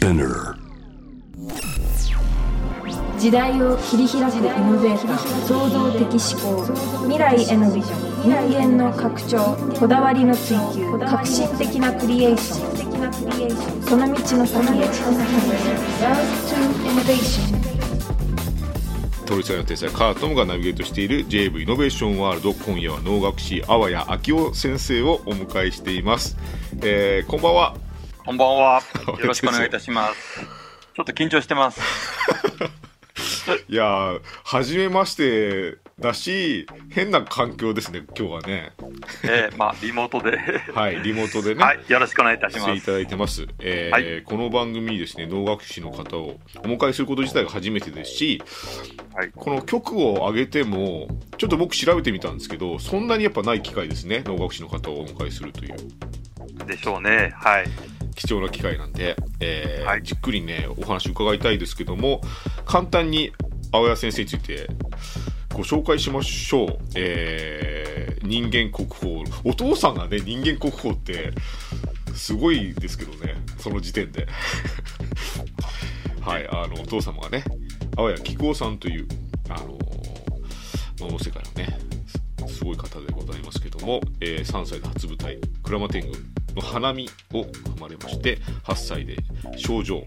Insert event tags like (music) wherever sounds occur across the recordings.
Spinner. 時代を切り開くイノベーター創造的思考未来へのビジョン人間の拡張こだわりの追求革新的なクリエーション。その道の先へ。Love to Innovation 鳥さんの天才カートムがナビゲートしている JV イノベーションワールド今夜は能楽師阿波谷昭夫先生をお迎えしています、えー、こんばんはこんばんは。(laughs) よろしくお願いいたします。ちょっと緊張してます。(laughs) いやー初めましてだし変な環境ですね今日はねえー、まあ、リモートで。はいリモートでね、はい、よろしくお願いいたします。していただいてます、えーはいこの番組にですね能楽師の方をお迎えすること自体が初めてですし、はいこの曲を上げてもちょっと僕調べてみたんですけどそんなにやっぱない機会ですね能楽師の方をお迎えするというでしょうね。はい。貴重な機会なんで、えーはい。じっくりねお話伺いたいですけども簡単に青谷先生についてご紹介しましょう、えー人間国宝。お父さんがね人間国宝ってすごいですけどねその時点で。(laughs) はいあのお父様がね青谷紀久夫さんというあの能の世界のねすすごい方でございますけども、えー3歳で初舞台「鞍馬天狗」の花見を踏まれまして8歳で症状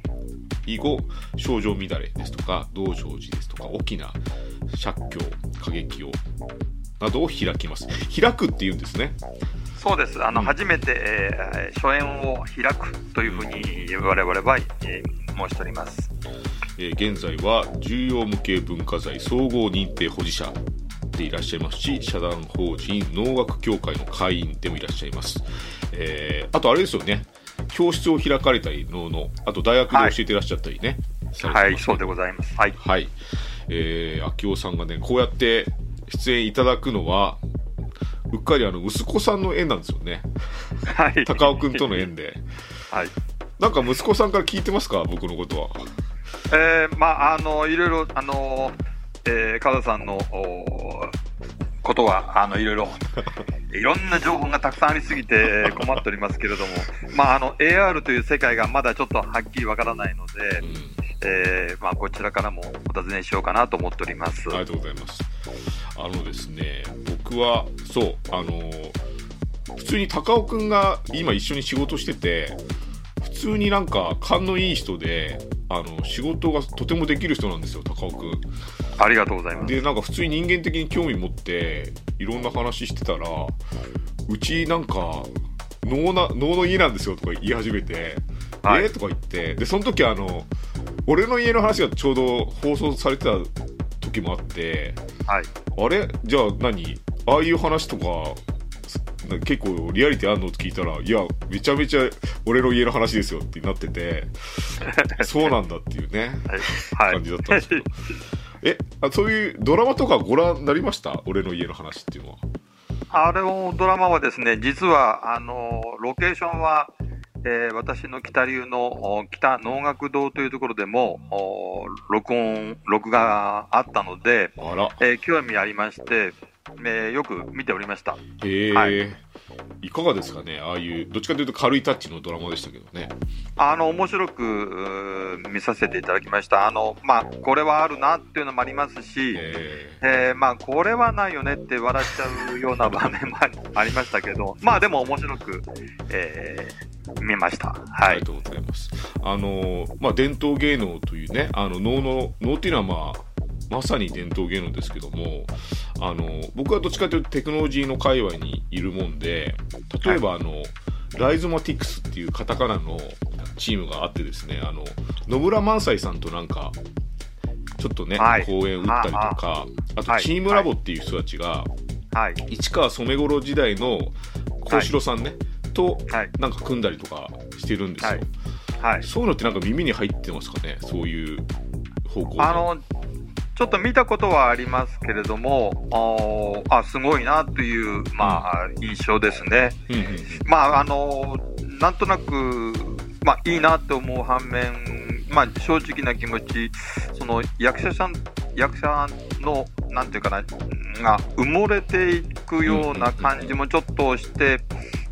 以後症状乱れですとか道成寺ですとか沖縄借境歌劇をなどを開きます。開くっていうんですね。そうです。あの、うん。初めて、えー、初演を開くというふうに我々は、えー申しております。えー現在は重要無形文化財総合認定保持者でいらっしゃいますし社団法人能楽協会の会員でもいらっしゃいます、えーあとあれですよね教室を開かれたり能のあと大学で教えてらっしゃったりね、されてはい、そうでございます。はい。はい。えー、秋夫さんがね、こうやって出演いただくのは、うっかりあの、息子さんの縁なんですよね。はい。高尾くんとの縁で。はい。なんか息子さんから聞いてますか？僕のことは。えー、まあ、あの、いろいろ、あの、えー、加田さんの、おことは、あの、いろいろ、(laughs) いろんな情報がたくさんありすぎてえー (laughs) 困っておりますけれども、まあ、あの、AR という世界がまだちょっとはっきりわからないのでう、ん。えー、まあ、こちらからもお尋ねしようかなと思っております。ありがとうございます。あのですね、僕は、そう、あの普通に高尾くんが今一緒に仕事してて、普通になんか勘のいい人で、あの、仕事がとてもできる人なんですよ、高尾くん。ありがとうございます。でなんか普通に人間的に興味持っていろんな話してたらうちなんか能な能の家なんですよとか言い始めて「はいえーとか言ってでその時あの俺の家の話がちょうど放送されてた時もあってはい。あれ？じゃあ何？ああいう話とかな結構リアリティあんの？って聞いたらいやめちゃめちゃ俺の家の話ですよってなってて (laughs) そうなんだっていうねはい。はい感じだったんですけど。(laughs) えあそういうドラマとかご覧になりました？俺の家の話っていうのは。あれのドラマはですね、実は、あの、ロケーションは、えー私の北流のお北能楽堂というところでも、お録音、録画があったので。えー興味ありまして、えーよく見ておりました。へえ、はいい、かがですかねああいう、どっちかというと軽いタッチのドラマでしたけどね。あの、面白く見させていただきました。あの、まあ、これはあるなっていうのもありますし、ええーまあ、これはないよねって笑っちゃうような場面もありましたけど、(laughs) まあでも面白く、えー見ました。ーあはいりが。とうございます。あのーまあ、伝統芸能というね、あの能の能っていうのはまあまさに伝統芸能ですけども、あの僕はどっちかというとテクノロジーの界隈にいるもんで、例えばあの、ライゾマティクスっていうカタカナのチームがあってですね、あの野村萬斎さんとなんかちょっとね、はい公演打ったりとか、あとはいチームラボっていう人たちが、はい。市川染五郎時代の幸四郎さんね、とはい。なんか組んだりとかしてるんですよ。はい。はい。そういうのってなんか耳に入ってますかね？そういう方向であの、ちょっと見たことはありますけれども、あーあ、すごいなという、まあ、印象ですね。うんうんうん。まあ、あの、なんとなく、まあ、いいなと思う反面、まあ、正直な気持ち、その役者さん、役者の、なんていうかな、が埋もれていくような感じもちょっとして、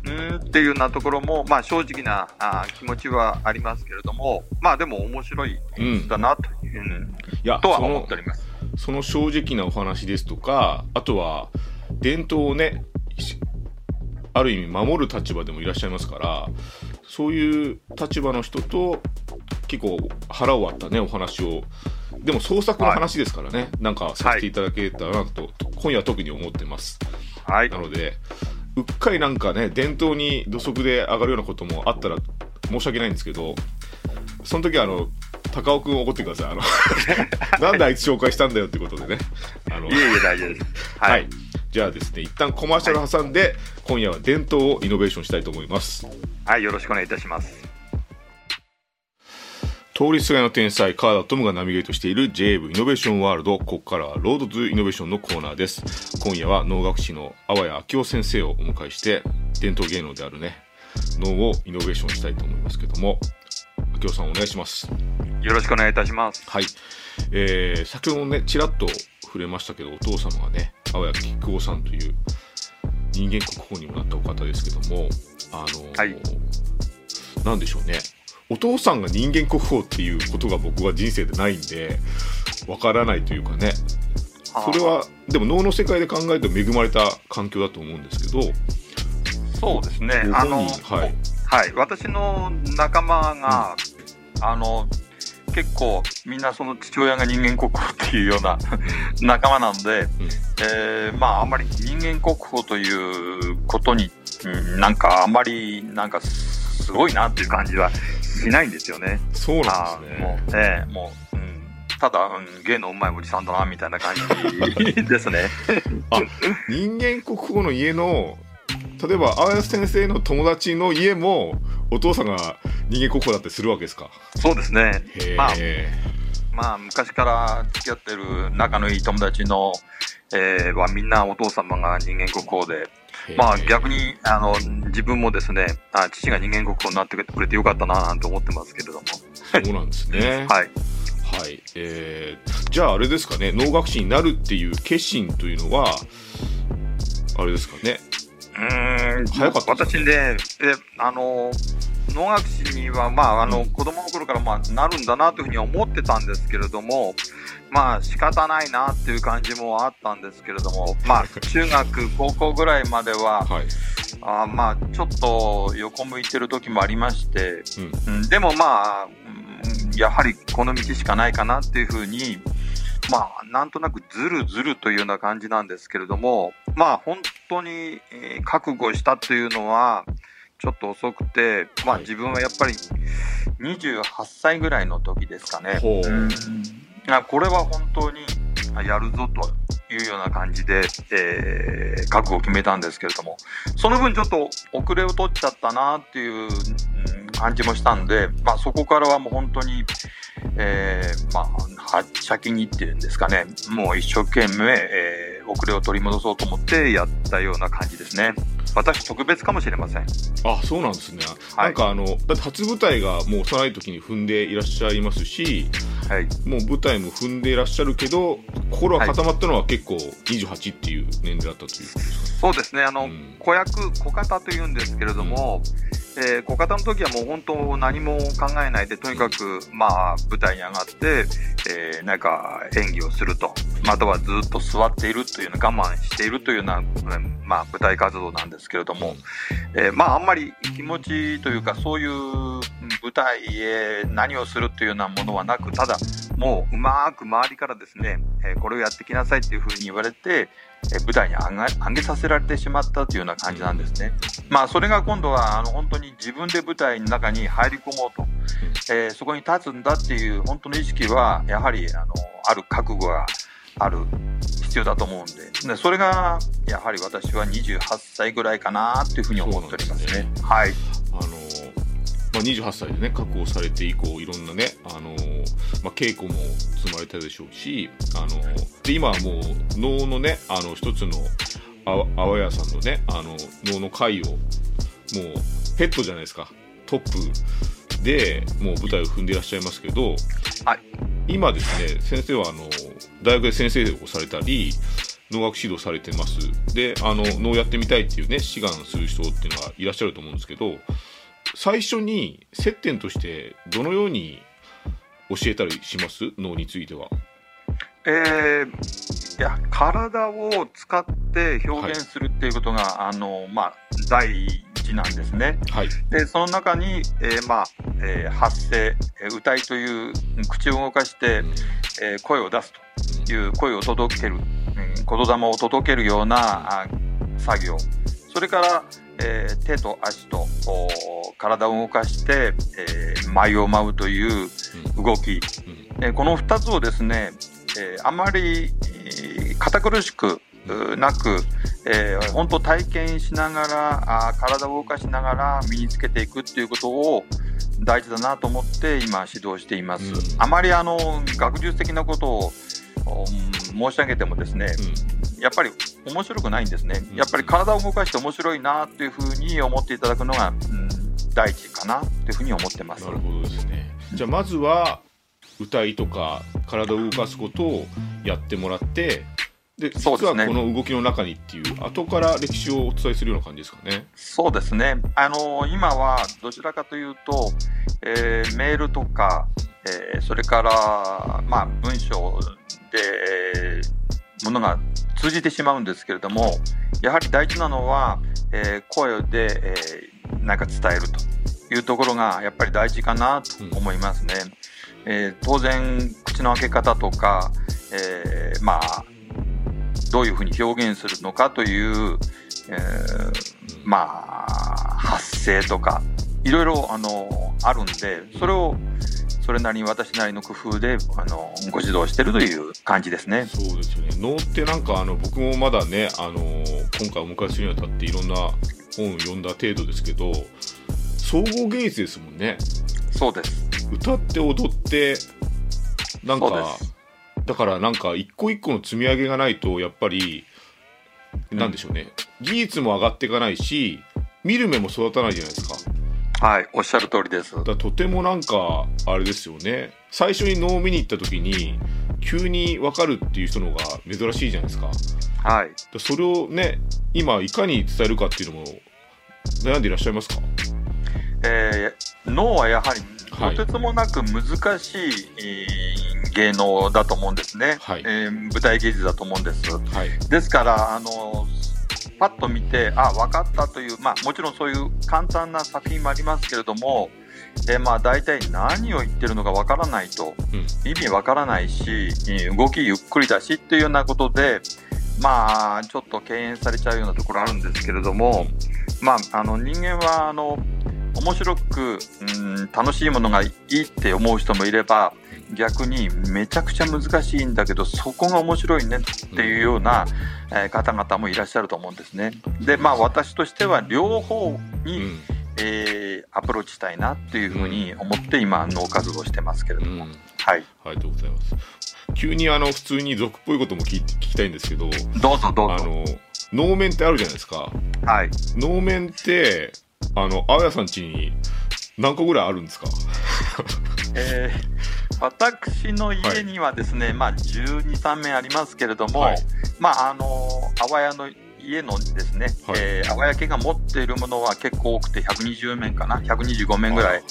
うーんっていうようなところも、まあ、正直なあ気持ちはありますけれども、まあでも面白いだなという、うんいやとはその思っております。その正直なお話ですとかあとは伝統をねしある意味守る立場でもいらっしゃいますからそういう立場の人と結構腹を割ったねお話をでも創作の話ですからね、なんかさせていただけたらなと、今夜は特に思ってますはいな。のでうっかりなんかね伝統に土足で上がるようなこともあったら申し訳ないんですけどその時はあの高尾くん怒ってくださいあの (laughs) なんであいつ紹介したんだよってことでねあのいえいえ、大丈夫です。はい、はい。じゃあですね一旦コマーシャル挟んで、今夜は伝統をイノベーションしたいと思いますはい、よろしくお願いいたします。通りすがりの天才川田十夢がナビゲートしている JAV イノベーションワールドここからは ROAD TO INNOVATION のコーナーです今夜は能楽師の粟谷明生先生をお迎えして伝統芸能であるね能をイノベーションしたいと思いますけどもさんお願いします。よろしくお願いいたします。はい、えー、先ほどねちらっと触れましたけどお父様がね淡谷菊夫さんという人間国宝にもなったお方ですけどもあのーはい。なんでしょうね。お父さんが人間国宝っていうことが僕は人生でないんでわからないというかね。それはでも能の世界で考えると恵まれた環境だと思うんですけど。そうですね。ごあの、はいはい、私の仲間が、あの、結構みんなその父親が人間国宝っていうような (laughs) 仲間なんで、えーまああんまり人間国宝ということに、うんなんかあんまりなんかすごいなっていう感じはしないんですよね。そうなんあですーもねう、ええ。もう、うん、ただ、うん、芸のうまいおじさんだなみたいな感じですね。(laughs) 人間国宝の家の例えば淡谷先生の友達の家もお父さんが人間国宝だったりするわけですか？そうですね。へまあえ、まあ、昔から付き合ってる仲のいい友達の、えーはみんなお父様が人間国宝で、まあ逆に、あの、自分もですね、あ父が人間国宝になってくれてよかったななんて思ってますけれども。そうなんですね (laughs) はい。はい、えー、じゃああれですかね能楽師になるっていう決心というのはあれですかねうーん、早かった。です私ね、え、あの、能楽師には、まあ、あの、子供の頃から、まあ、なるんだなというふうには思ってたんですけれども、まあ、仕方ないなっていう感じもあったんですけれども、(laughs) まあ、中学、高校ぐらいまでは、はい、あーまあ、ちょっと横向いてる時もありまして、うん、うん、でもまあ、うんやはりこの道しかないかなっていうふうに、まあ、なんとなくずるずるというような感じなんですけれども、まあ、本当に、えー覚悟したというのは、ちょっと遅くて、まあ、はい。自分はやっぱり28歳ぐらいの時ですかね。ほう。うん。あこれは本当にあやるぞというような感じで、えー覚悟を決めたんですけれども、その分ちょっと遅れを取っちゃったなっていう、うん感じもしたんで、まあそこからはもう本当に、えーまあ、はっちゃきにっていうんですかね、もう一生懸命、えー遅れを取り戻そうと思ってやったような感じですね。私特別かもしれません。あそうなんですね、はい。なんかあのだって初舞台がもう幼い時に踏んでいらっしゃいますしはい。もう舞台も踏んでいらっしゃるけど心は固まったのは結構28っていう年齢だったということですか？ね、そうですね、あの、うん。子役、子方というんですけれども、えー、子方の時はもう本当何も考えないで、とにかく、まあ、舞台に上がって、えー、なんか演技をすると、またはずっと座っているというような、我慢しているというような、うんまあ、舞台活動なんですけれども、えーまあ、あんまり気持ちというか、そういううん舞台へ何をするというようなものはなく、ただ、もううまく周りからですね、えーこれをやってきなさいっていうふうに言われて、えー舞台に上げさせられてしまったというような感じなんですね。まあ、それが今度は、あの、本当に自分で舞台の中に入り込もうと、えーそこに立つんだっていう本当の意識は、やはり、あの、ある覚悟がある必要だと思うんで、でそれが、やはり私は28歳ぐらいかなっていうふうに思っておりますねそうなんで。はい。まあ、28歳でね覚悟されて以降いろんなね、あのまあ、稽古も積まれたでしょうし、あので今はもう能のねあの一つのあ淡谷さんのねあの能の会をもうペットじゃないですか。トップでもう舞台を踏んでいらっしゃいますけど、はい。今ですね先生はあの大学で先生をされたり能楽指導されてます。であの能やってみたいっていうね志願する人っていうのがいらっしゃると思うんですけど最初に接点としてどのように教えたりします？脳については。えー、いや体を使って表現するっていうことが、はい、あのまあ、第一なんですね。はい、でその中に、えー、まあえー、発声歌いという口を動かして、うん、えー、声を出すという声を届ける、うん、言霊を届けるような作業それから、えー、手と足と体を動かして、えー、舞を舞うという動き、うん、えー、この2つをですね、えー、あまり、えー、堅苦しくなく、えー、本当体験しながらあ体を動かしながら身につけていくっていうことを大事だなと思って今指導しています。うん、あまりあの学術的なことを申し上げてもですね、うん、やっぱり面白くないんですね。やっぱり体を動かして面白いなっていうふうに思っていただくのが、うん、第一かなというふうに思ってます。なるほどですね。じゃあまずは歌いとか体を動かすことをやってもらってで実はこの動きの中にっていう後から歴史をお伝えするような感じですかね。そうですね。あの今はどちらかというと、えー、メールとか、えー、それからまあ文章で、えー、ものが通じてしまうんですけれども、やはり大事なのは、えー、声で、えー、なんか伝えるというところがやっぱり大事かなと思いますね。うん、えー、当然口の開け方とか、えー、まあどういうふうに表現するのかという、えー、まあ発声とかいろいろあのあるんでそれをそれなりに私なりの工夫であのご指導してるという感じですね。そうですよね。能ってなんかあの僕もまだねあの今回お迎えするにあたっていろんな本を読んだ程度ですけど総合芸術ですもんね。そうです。歌って踊ってなんかだからなんか一個一個の積み上げがないとやっぱりなんでしょうね、技術も上がっていかないし見る目も育たないじゃないですかはいおっしゃる通りです。だとてもなんかあれですよね。最初に能を見に行った時に急に分かるっていう人のが珍しいじゃないですか。はい。それをね今いかに伝えるかっていうのも悩んでいらっしゃいますか？えー、脳はやはりとてつもなく難しい、芸能だと思うんですね、はい、えー、舞台芸術だと思うんです。はい、ですからあのパッと見てあ分かったという、まあ、もちろんそういう簡単な作品もありますけれども、えー、まあ大体何を言ってるのか分からないと、うん、意味分からないし動きゆっくりだしというようなことでまあちょっと敬遠されちゃうようなところあるんですけれども、まあ、あの人間はあの面白く、うん、楽しいものがいいって思う人もいれば逆にめちゃくちゃ難しいんだけどそこが面白いねっていうような、えー、方々もいらっしゃると思うんですね。でまあ私としては両方に、うん、えー、アプローチしたいなっていうふうに思って今脳活動してますけれども、うん、はい。ありがとうございます。急にあの普通に俗っぽいことも聞聞きたいんですけど。どうぞどうぞ。あの能面ってあるじゃないですか。はい。能面ってあの青谷さん家に何個ぐらいあるんですか？(laughs) えー、私の家にはですね、はい、まあ12、3面ありますけれども、はい、まああの阿波屋の家のですね、はい、えー、阿波屋家が持っているものは結構多くて120面かな？125面ぐらい、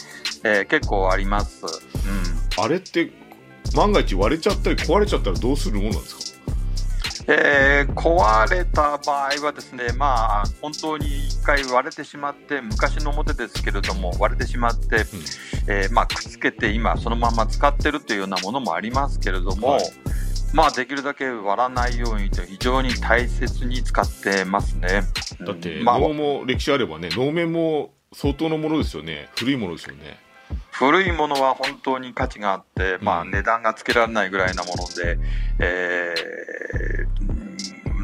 えー、結構あります、うん、あれって万が一割れちゃったり壊れちゃったらどうするものなんですか？えー、壊れた場合はですね、まあ、本当に1回割れてしまって、昔の表ですけれども、割れてしまって、うん、えー、まあ、くっつけて今、そのまま使ってるというようなものもありますけれども、はい、まあ、できるだけ割らないようにと非常に大切に使ってますね。だって、能、まあ、も歴史あればね、能面も相当のものですよね。古いものですよね。古いものは本当に価値があって、まあ、値段がつけられないぐらいなもので、え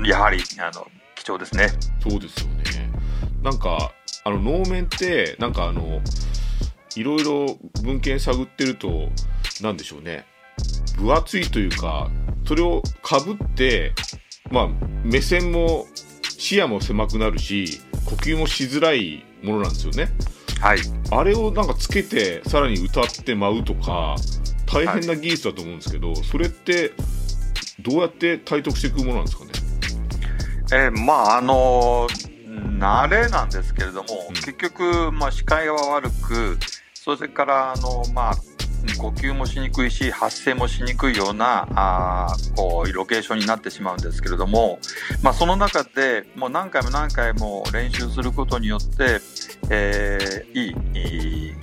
ー、やはりあの貴重ですね。そうですよねなんかあの能面ってなんかあのいろいろ文献探ってると何でしょうね。分厚いというかそれをかぶってまあ目線も視野も狭くなるし呼吸もしづらいものなんですよね。はい、あれをなんかつけてさらに歌って舞うとか大変な技術だと思うんですけど、はい、それってどうやって体得していくものなんですかね？えーまああの慣れなんですけれども、うん。結局、まあ、視界は悪くそれからあの、まあ、呼吸もしにくいし発声もしにくいようなあーこうロケーションになってしまうんですけれども、まあ、その中でもう何回も何回も練習することによって、えーいいいい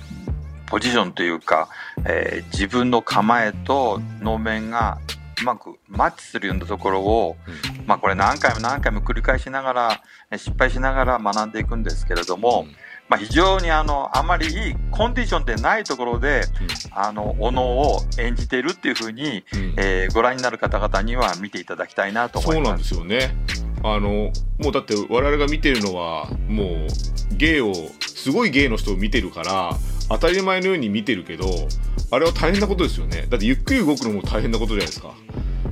ポジションというか、えー自分の構えと能面がうまくマッチするようなところを、まあ、これ何回も何回も繰り返しながらえー失敗しながら学んでいくんですけれども、まあ、非常にあのあまりいいコンディションでないところであのお能を演じているっていうふうに、うん。うんえーご覧になる方々には見ていただきたいなと思そうなんいま。ですすよね。あのもうだって我々が見てるのはもう芸をすごい芸の人を見てるから当たり前のように見てるけどあれは大変なことですよね。だってゆっくり動くのも大変なことじゃないですか。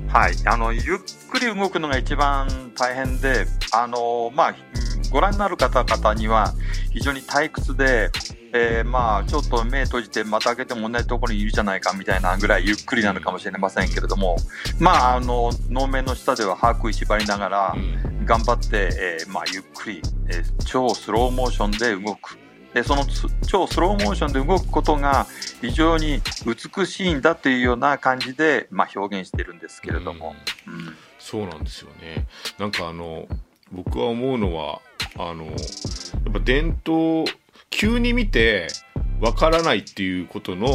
はい、あのゆっくり動くのが一番大変で、あのまあ、うんご覧になる方々には非常に退屈で、えーまあ、ちょっと目閉じてまた開けても同じところにいるじゃないかみたいなぐらいゆっくりなのかもしれませんけれども、まあ、あの能面の下では把握縛りながらうん。頑張って、えーまあ、ゆっくり、えー超スローモーションで動く。でそのつ超スローモーションで動くことが非常に美しいんだというような感じで、まあ、表現してるんですけれども。うん。そうなんですよね。なんかあの僕は思うのはあのやっぱ伝統急に見てわからないっていうことの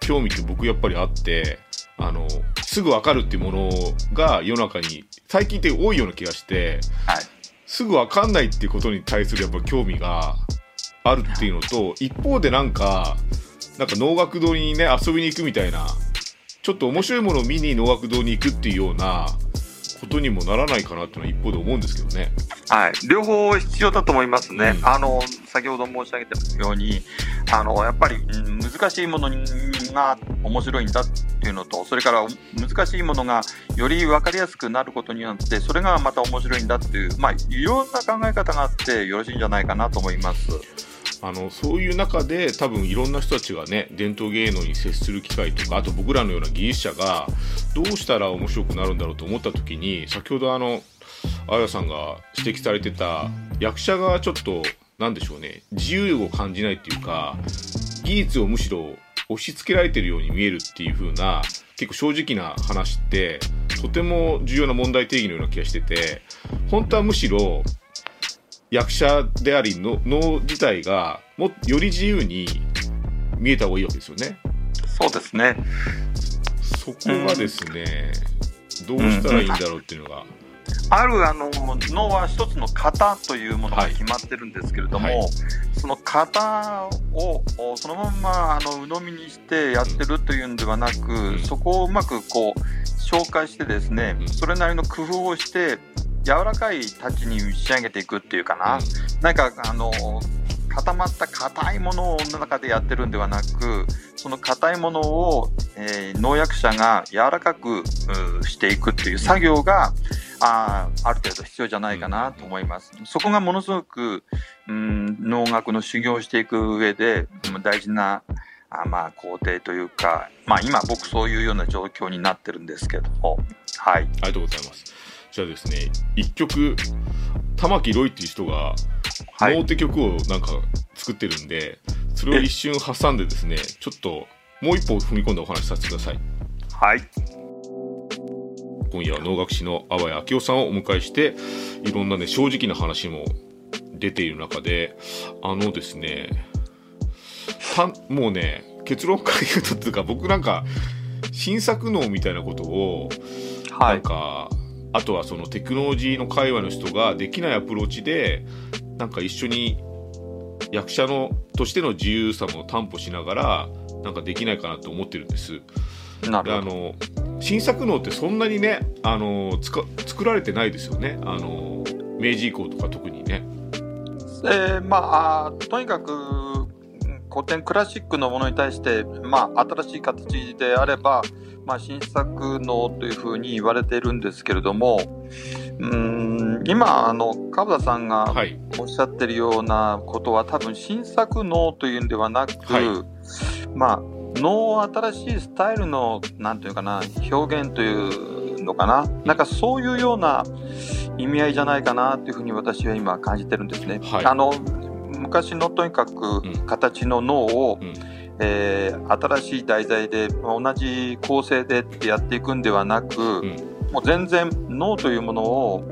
興味って僕やっぱりあってあのすぐわかるっていうものが世の中に最近って多いような気がしてはい。すぐわかんないっていうことに対するやっぱ興味があるっていうのと一方でなんかなんか能楽堂にね遊びに行くみたいなちょっと面白いものを見に能楽堂に行くっていうようなことにもならないかなっていうのは一方で思うんですけどね。はい、両方必要だと思いますね、うんあの先ほど申し上げたようにあのやっぱりうん難しいものが面白いんだっていうのとそれから難しいものがより分かりやすくなることによってそれがまた面白いんだっていう、まあ、いろんな考え方があってよろしいんじゃないかなと思います。あのそういう中で多分いろんな人たちがね伝統芸能に接する機会とかあと僕らのような技術者がどうしたら面白くなるんだろうと思った時に先ほどあのあやさんが指摘されてた役者がちょっとなんでしょうね自由を感じないっていうか技術をむしろ押し付けられてるように見えるっていう風な結構正直な話ってとても重要な問題定義のような気がしてて本当はむしろ役者でありの脳自体がもより自由に見えた方がいいわけですよね。そうですね。そこがですね、どうしたらいいんだろうっていうのが、あるあの脳は一つの型というものが決まってるんですけれども、はい。はいその型をおそのままあの鵜呑みにしてやってるというんではなく、うん。そこをうまくこう紹介してですね、うん。それなりの工夫をして柔らかいタッチに仕上げていくっていうかな、うん。なんかあの固まった硬いものの中でやってるんではなくその硬いものを、えー農薬者が柔らかくうしていくっていう作業が、あーある程度必要じゃないかなと思います。そこがものすごく、うん、農学の修行をしていく上でうん大事なあまあ工程というか、まあ、今僕そういうような状況になってるんですけども。はい。ありがとうございます。じゃあですね、一曲、玉木ロイっていう人が、はい。能って曲をなんか作ってるんで、それを一瞬挟んでですね、ちょっともう一歩踏み込んだお話しさせてください。はい。今夜は能楽師の淡谷明夫さんをお迎えしていろんなね正直な話も出ている中であのですねたもうね結論から言うとっていうか僕なんか新作能みたいなことをはないんか、あとはそのテクノロジーの界隈の人ができないアプローチでなんか一緒に役者のとしての自由さも担保しながらなんかできないかなと思ってるんです。なるほど。であの新作能ってそんなにねあのつか作られてないですよね。あの明治以降とか特にね。えーまあとにかくうん古典クラシックのものに対して、まあ、新しい形であれば、まあ、新作能というふうに言われているんですけれどもうーん今あの川田さんがはい。おっしゃってるようなことは多分新作能というんではなく、はまあ能新しいスタイルのなんていうかな表現というのかな。なんかそういうような意味合いじゃないかなというふうに私は今感じてるんですね。はい。あの昔のとにかくうん形の脳を、うん。えー新しい題材で同じ構成でってやっていくんではなく、ん。もう全然脳というものを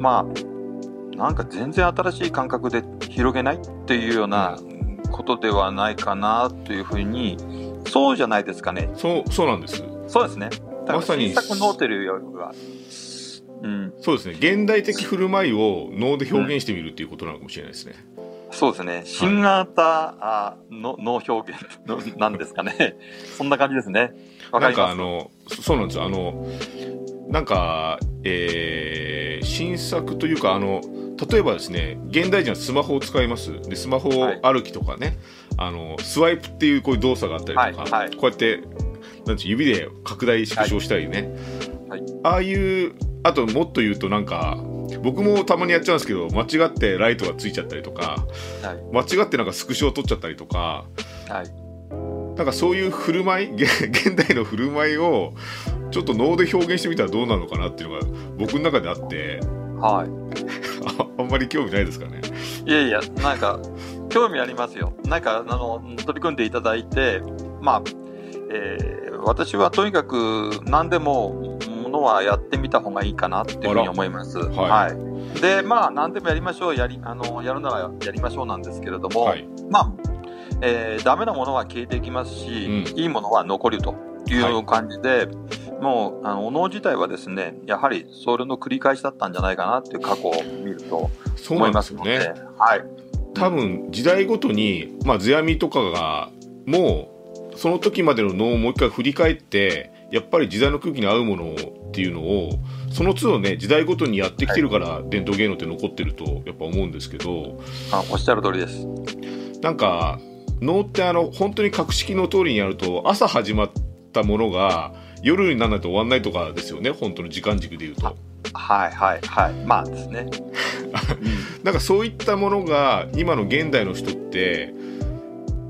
まあなんか全然新しい感覚で広げないっていうようなことではないかなというふうにそうじゃないですかね。そうそうなんです。そうですね。まさに。新作脳というよりは、うん、そうですね。現代的振る舞いを能で表現してみるっていうことなのかもしれないですね、そうですね。新型、あの脳表現のなんですかね。(laughs) そんな感じですね。わかなんります？かあのそそうなんですよ。あのなんかえー新作というかあの例えばですね現代人はスマホを使います。でスマホはい。歩きとかね、あのスワイプっていうこういう動作があったりとか、はい。はい。こうやってなんて指で拡大縮小したりね、はい。ああいうあともっと言うとなんか僕もたまにやっちゃうんですけど間違ってライトがついちゃったりとかはい。間違ってなんかスクショを撮っちゃったりとかはい。なんかそういう振る舞い現 (laughs) 現代の振る舞いをちょっと能で表現してみたらどうなのかなっていうのが僕の中であってはあ (laughs) あんまり興味ないですかね。い。いやいや、なんか、興味ありますよ。なんか、あの、取り組んでいただいて、まあ、えー私はとにかく何でもものはやってみた方がいいかなっていうふうに思います。らはい。で、まあ、何でもやりましょう、やり、あの、やるならやりましょうなんですけれども、はい、まあ、えーダメなものは消えていきますし、うんいいものは残るという感じで、もう、あの、お能自体はですね、やはりそれの繰り返しだったんじゃないかなっていう過去を見るとそう思ないますので、ね。はい。多分時代ごとに、まあ、世阿弥とかがもうその時までの能をもう一回振り返ってやっぱり時代の空気に合うものっていうのをその都度ね時代ごとにやってきてるから伝統芸能って残ってるとやっぱ思うんですけどあおっしゃる通りです。なんか能ってあの本当に格式の通りにやると朝始まったものが夜にならないと終わんないとかですよね本当の時間軸で言うと。はいはいはい。まあですね。(laughs) なんかそういったものが今の現代の人って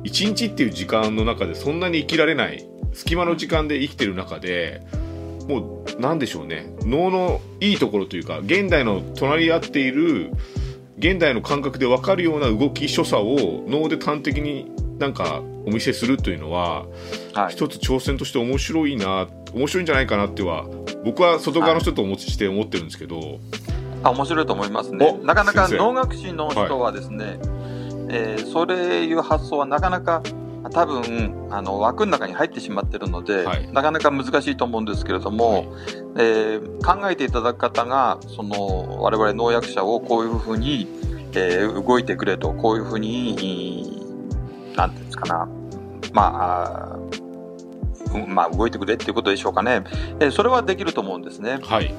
一日っていう時間の中でそんなに生きられない隙間の時間で生きてる中でもうなんでしょうね脳のいいところというか現代の隣り合っている現代の感覚で分かるような動き所作を脳で端的になんかお見せするというのははい。一つ挑戦として面白いな面白いんじゃないかなっては僕は外側の人と思ってして思ってるんですけど、あ面白いと思いますね。おなかなか能楽師の人はですね、えーそれいう発想はなかなか多分あの枠の中に入ってしまってるので、はい。なかなか難しいと思うんですけれども、えー考えていただく方がその我々能役者をこういうふうに、えー動いてくれとこういうふうになんていうんですかな。まあまあ、動いてくれっていうことでしょうかね、えーそれはできると思うんですね。はい。ね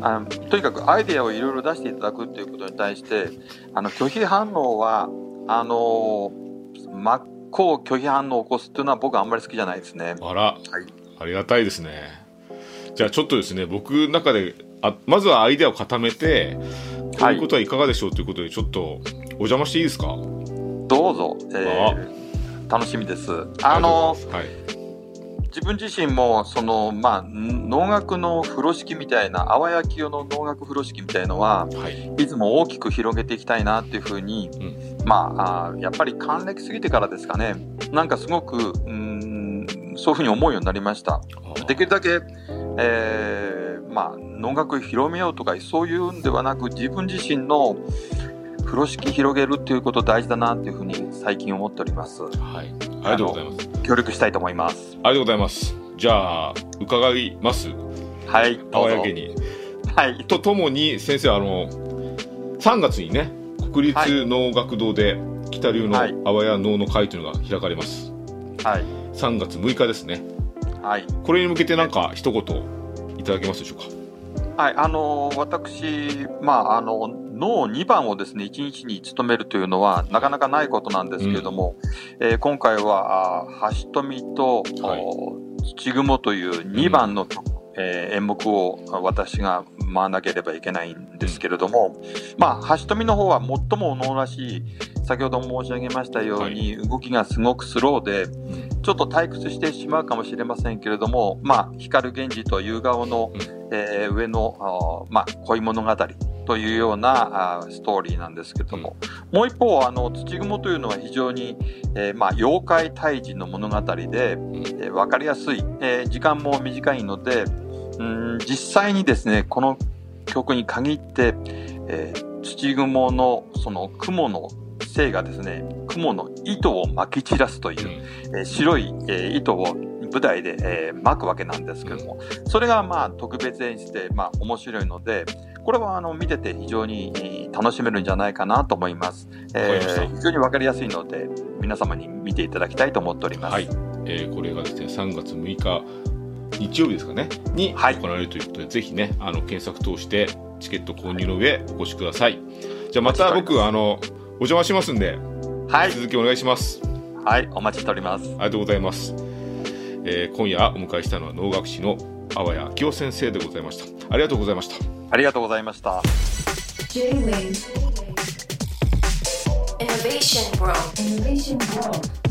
あのとにかくアイデアをいろいろ出していただくということに対してあの拒否反応はあの真っ向拒否反応を起こすっていうのは僕はあんまり好きじゃないですね。あら、ありがたいですね。じゃあちょっとですね、僕の中で、あまずはアイデアを固めて、こういうことはいかがでしょうということで、ちょっとお邪魔していいですか？どうぞ、えー楽しみです。あのありがとうござい自分自身もその、まあ、能楽の風呂敷みたいな淡焼き用の能楽風呂敷みたいのははい。はい。いつも大きく広げていきたいなっていうふうに、うまあやっぱり還暦過ぎてからですかねなんかすごくうーんそういうふうに思うようになりましたできるだけ、えーまあ能楽を広めようとかそういうんではなく自分自身の風呂敷広げるっていうこと大事だなっていうふうに最近思っておりますはい。ありがとうございます。協力したいと思いますありがとうございます。じゃあ、伺います。はいどうぞ青やけに。はいとともに、先生、あの、3月にね、国立能楽堂で、北流のはい阿波屋能の会というのが開かれます。はい3月6日ですね。はいこれに向けてなんか一言いただけますでしょうか？はい、あの私、まあ、あの脳2番をですね1日に務めるというのはなかなかないことなんですけれども、えー今回はあ橋富と、はい。お土雲という2番の、えー演目を私が舞わなければいけないんですけれども、まあ、橋富の方は最も能らしい先ほども申し上げましたように、動きがすごくスローで、ちょっと退屈してしまうかもしれませんけれども、まあ、光源氏と夕顔の、うんえー上の、まあ、恋物語というようなあストーリーなんですけども、もう一方、あの、土雲というのは非常に、えーまあ、妖怪退治の物語で、えーわかりやすい、えー時間も短いので、うん実際にですね、この曲に限って、えー土雲のその雲の性がですね、雲の糸を巻き散らすという、えー白い、えー糸を舞台で、えー巻くわけなんですけども、それがまあ特別演出でまあ面白いので、これはあの見てて非常にえー楽しめるんじゃないかなと思います。えー非常にわかりやすいので、皆様に見ていただきたいと思っております。はい、えーこれがですね3月6日日曜日ですかね？にはい。行われるということで、ぜひねあの検索通してチケット購入の上お越しください。じゃあまた僕あのお邪魔しますんではい、続きお願いします。はい、お待ちしております。ありがとうございます、えー今夜お迎えしたのは能楽師の阿波谷明夫先生でございました。ありがとうございました。ありがとうございました。J-Wave Innovation World. Innovation World